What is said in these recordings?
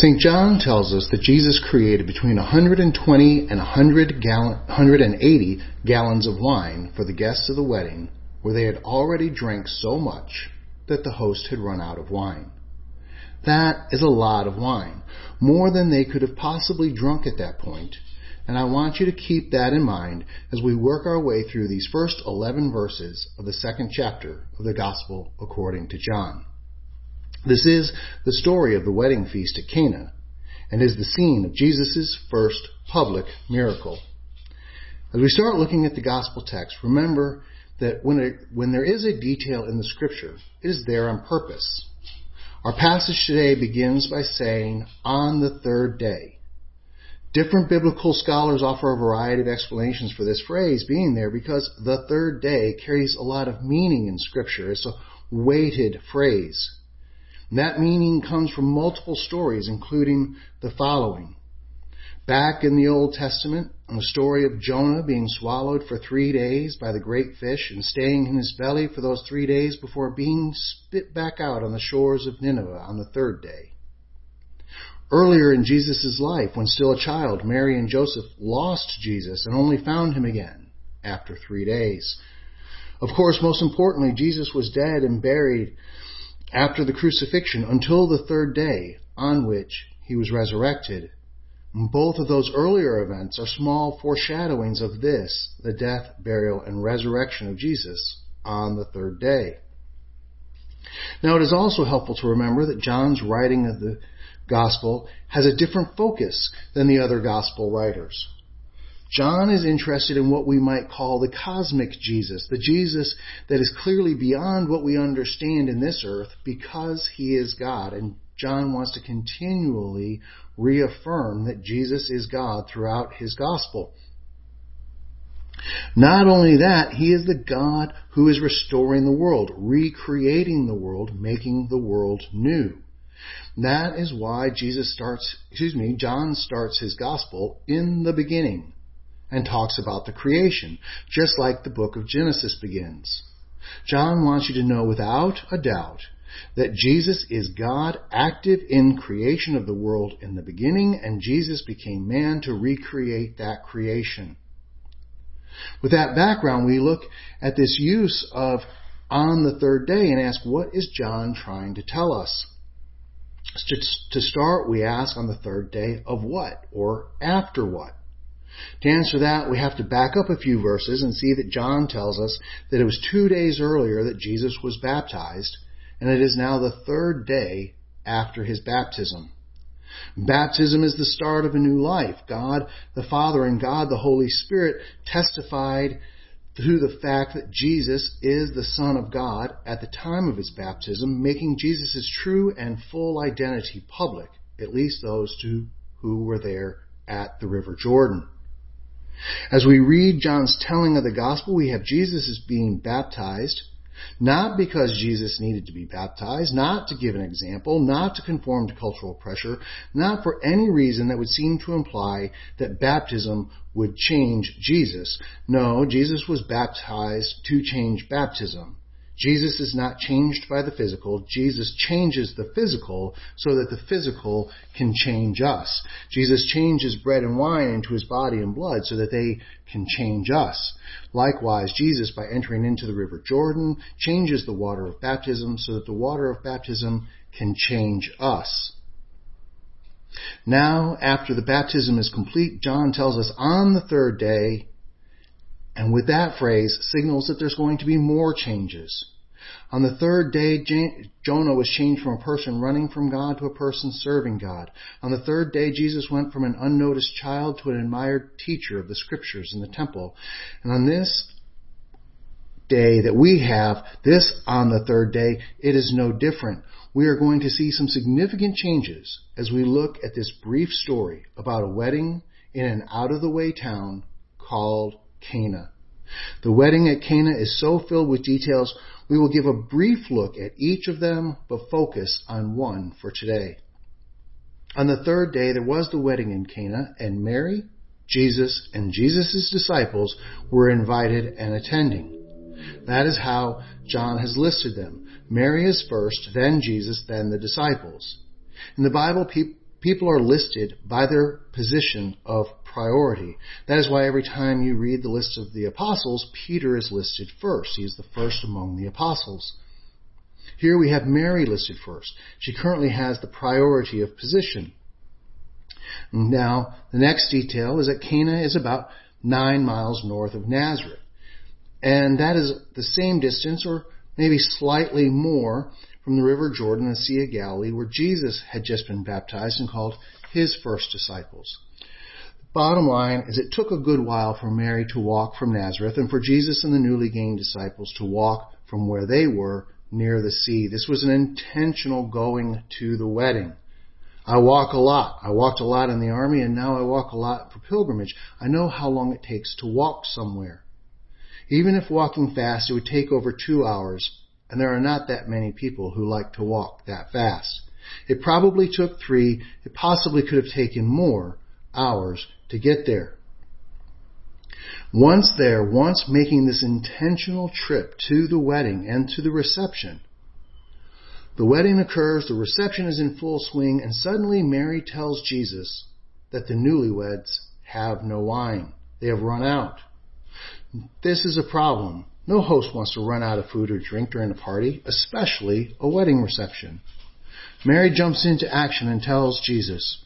St. John tells us that Jesus created between 120 and 100 gallon, 180 gallons of wine for the guests of the wedding, where they had already drank so much that the host had run out of wine. That is a lot of wine, more than they could have possibly drunk at that point, and I want you to keep that in mind as we work our way through these first 11 verses of the second chapter of the Gospel according to John. This is the story of the wedding feast at Cana and is the scene of Jesus' first public miracle. As we start looking at the gospel text, remember that when, it, when there is a detail in the scripture, it is there on purpose. Our passage today begins by saying, on the third day. Different biblical scholars offer a variety of explanations for this phrase being there because the third day carries a lot of meaning in scripture. It's a weighted phrase. And that meaning comes from multiple stories, including the following. Back in the Old Testament, the story of Jonah being swallowed for three days by the great fish and staying in his belly for those three days before being spit back out on the shores of Nineveh on the third day. Earlier in Jesus' life, when still a child, Mary and Joseph lost Jesus and only found him again after three days. Of course, most importantly, Jesus was dead and buried after the crucifixion until the third day on which he was resurrected. Both of those earlier events are small foreshadowings of this, the death, burial, and resurrection of Jesus on the third day. Now it is also helpful to remember that John's writing of the gospel has a different focus than the other gospel writers. John is interested in what we might call the cosmic Jesus, the Jesus that is clearly beyond what we understand in this earth because he is God. And John wants to continually reaffirm that Jesus is God throughout his gospel. Not only that, he is the God who is restoring the world, recreating the world, making the world new. That is why Jesus starts, excuse me, John starts his gospel in the beginning and talks about the creation, just like the book of Genesis begins. John wants you to know without a doubt that Jesus is God active in creation of the world in the beginning, and Jesus became man to recreate that creation. With that background, we look at this use of on the third day and ask, what is John trying to tell us? To start, we ask on the third day of what or after what? To answer that, we have to back up a few verses and see that John tells us that it was two days earlier that Jesus was baptized, and it is now the third day after his baptism. Baptism is the start of a new life. God the Father and God the Holy Spirit testified through the fact that Jesus is the Son of God at the time of his baptism, making Jesus' true and full identity public, at least those two who were there at the River Jordan. As we read John's telling of the gospel, we have Jesus as being baptized, not because Jesus needed to be baptized, not to give an example, not to conform to cultural pressure, not for any reason that would seem to imply that baptism would change Jesus. No, Jesus was baptized to change baptism. Jesus is not changed by the physical. Jesus changes the physical so that the physical can change us. Jesus changes bread and wine into his body and blood so that they can change us. Likewise, Jesus, by entering into the river Jordan, changes the water of baptism so that the water of baptism can change us. Now, after the baptism is complete, John tells us on the third day, and with that phrase signals that there's going to be more changes. On the third day, Jonah was changed from a person running from God to a person serving God. On the third day, Jesus went from an unnoticed child to an admired teacher of the scriptures in the temple. And on this day that we have, this on the third day, it is no different. We are going to see some significant changes as we look at this brief story about a wedding in an out of the way town called Cana. The wedding at Cana is so filled with details, we will give a brief look at each of them, but focus on one for today. On the third day, there was the wedding in Cana, and Mary, Jesus, and Jesus' disciples were invited and attending. That is how John has listed them. Mary is first, then Jesus, then the disciples. In the Bible, People are listed by their position of priority. That is why every time you read the list of the apostles, Peter is listed first. He is the first among the apostles. Here we have Mary listed first. She currently has the priority of position. Now, the next detail is that Cana is about nine miles north of Nazareth. And that is the same distance, or maybe slightly more, from the River Jordan and the Sea of Galilee, where Jesus had just been baptized and called his first disciples. Bottom line is it took a good while for Mary to walk from Nazareth and for Jesus and the newly gained disciples to walk from where they were near the sea. This was an intentional going to the wedding. I walk a lot. I walked a lot in the army and now I walk a lot for pilgrimage. I know how long it takes to walk somewhere. Even if walking fast, it would take over two hours, and there are not that many people who like to walk that fast. It probably took three, it possibly could have taken more hours to get there. Once there, once making this intentional trip to the wedding and to the reception, the wedding occurs, the reception is in full swing, and suddenly Mary tells Jesus that the newlyweds have no wine. They have run out. This is a problem. No host wants to run out of food or drink during a party, especially a wedding reception. Mary jumps into action and tells Jesus,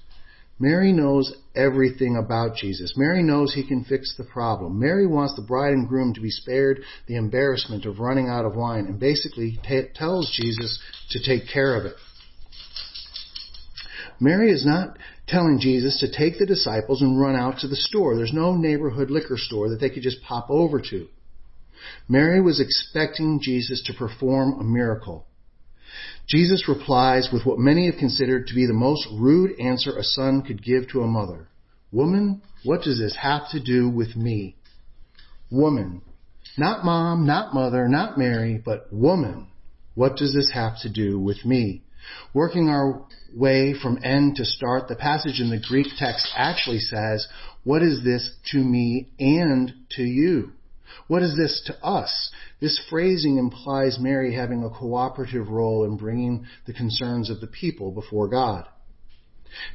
Mary knows everything about Jesus. Mary knows he can fix the problem. Mary wants the bride and groom to be spared the embarrassment of running out of wine and basically t- tells Jesus to take care of it. Mary is not telling Jesus to take the disciples and run out to the store. There's no neighborhood liquor store that they could just pop over to. Mary was expecting Jesus to perform a miracle. Jesus replies with what many have considered to be the most rude answer a son could give to a mother. Woman, what does this have to do with me? Woman. Not mom, not mother, not Mary, but woman. What does this have to do with me? Working our way from end to start, the passage in the Greek text actually says, what is this to me and to you? What is this to us? This phrasing implies Mary having a cooperative role in bringing the concerns of the people before God.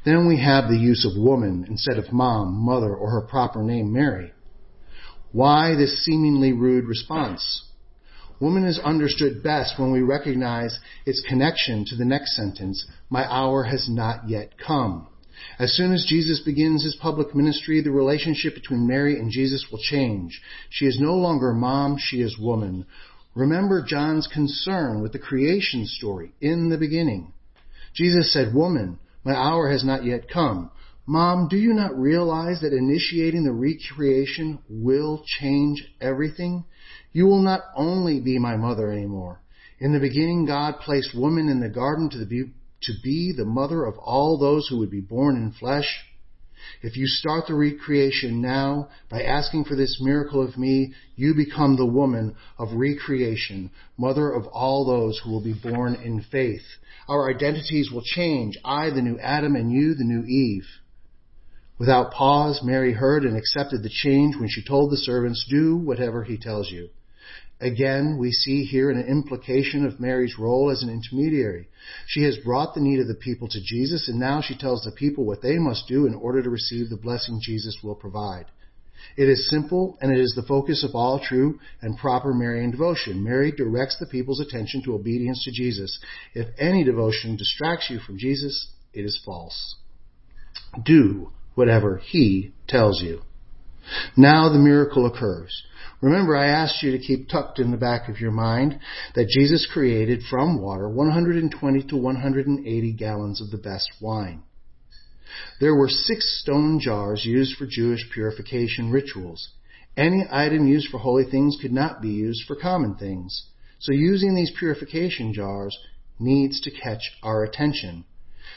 Then we have the use of woman instead of mom, mother, or her proper name, Mary. Why this seemingly rude response? Woman is understood best when we recognize its connection to the next sentence, my hour has not yet come. As soon as Jesus begins his public ministry, the relationship between Mary and Jesus will change. She is no longer mom, she is woman. Remember John's concern with the creation story in the beginning. Jesus said, Woman, my hour has not yet come. Mom, do you not realize that initiating the recreation will change everything? You will not only be my mother anymore. In the beginning, God placed woman in the garden to the be to be the mother of all those who would be born in flesh. If you start the recreation now by asking for this miracle of me, you become the woman of recreation, mother of all those who will be born in faith. Our identities will change. I, the new Adam, and you, the new Eve. Without pause, Mary heard and accepted the change when she told the servants, do whatever he tells you. Again, we see here an implication of Mary's role as an intermediary. She has brought the need of the people to Jesus, and now she tells the people what they must do in order to receive the blessing Jesus will provide. It is simple, and it is the focus of all true and proper Marian devotion. Mary directs the people's attention to obedience to Jesus. If any devotion distracts you from Jesus, it is false. Do whatever He tells you. Now the miracle occurs. Remember, I asked you to keep tucked in the back of your mind that Jesus created from water 120 to 180 gallons of the best wine. There were six stone jars used for Jewish purification rituals. Any item used for holy things could not be used for common things. So using these purification jars needs to catch our attention.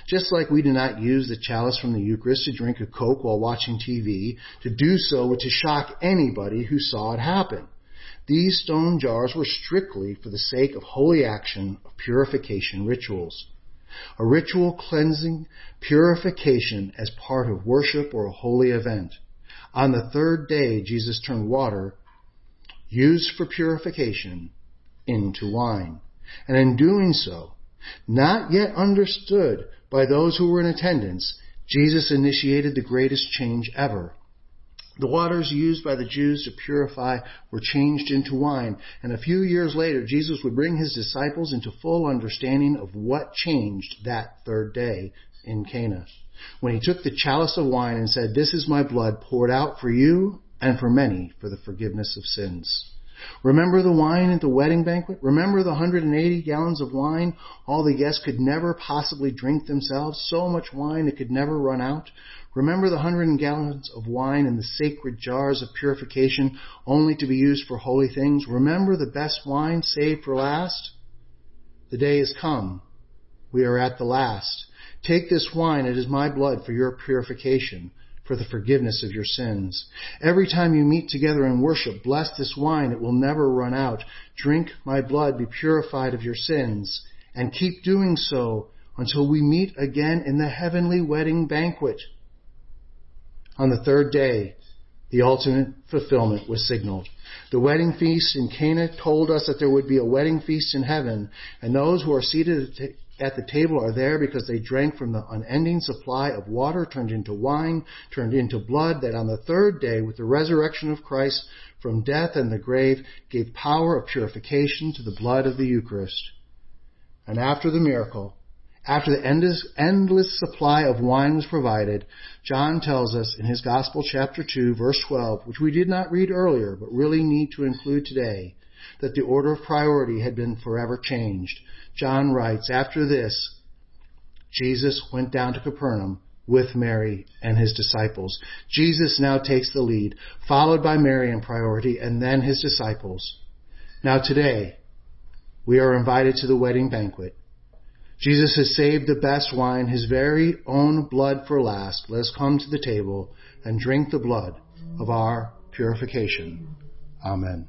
Just like we do not use the chalice from the Eucharist to drink a Coke while watching TV, to do so would to shock anybody who saw it happen. These stone jars were strictly for the sake of holy action of purification rituals. A ritual cleansing, purification as part of worship or a holy event. On the third day, Jesus turned water used for purification into wine. And in doing so, not yet understood by those who were in attendance, Jesus initiated the greatest change ever. The waters used by the Jews to purify were changed into wine, and a few years later Jesus would bring his disciples into full understanding of what changed that third day in Cana. When he took the chalice of wine and said, This is my blood poured out for you and for many for the forgiveness of sins. Remember the wine at the wedding banquet? Remember the 180 gallons of wine all the guests could never possibly drink themselves? So much wine it could never run out? Remember the 100 gallons of wine in the sacred jars of purification only to be used for holy things? Remember the best wine saved for last? The day has come. We are at the last. Take this wine, it is my blood for your purification for the forgiveness of your sins. Every time you meet together in worship, bless this wine, it will never run out. Drink my blood, be purified of your sins, and keep doing so until we meet again in the heavenly wedding banquet. On the third day, the ultimate fulfillment was signaled. The wedding feast in Cana told us that there would be a wedding feast in heaven, and those who are seated at the table are there because they drank from the unending supply of water turned into wine, turned into blood, that on the third day, with the resurrection of Christ from death and the grave, gave power of purification to the blood of the Eucharist. And after the miracle, after the endless, endless supply of wine was provided, John tells us in his Gospel, chapter 2, verse 12, which we did not read earlier, but really need to include today, that the order of priority had been forever changed. John writes, After this, Jesus went down to Capernaum with Mary and his disciples. Jesus now takes the lead, followed by Mary in priority and then his disciples. Now today, we are invited to the wedding banquet. Jesus has saved the best wine, his very own blood for last. Let us come to the table and drink the blood of our purification. Amen.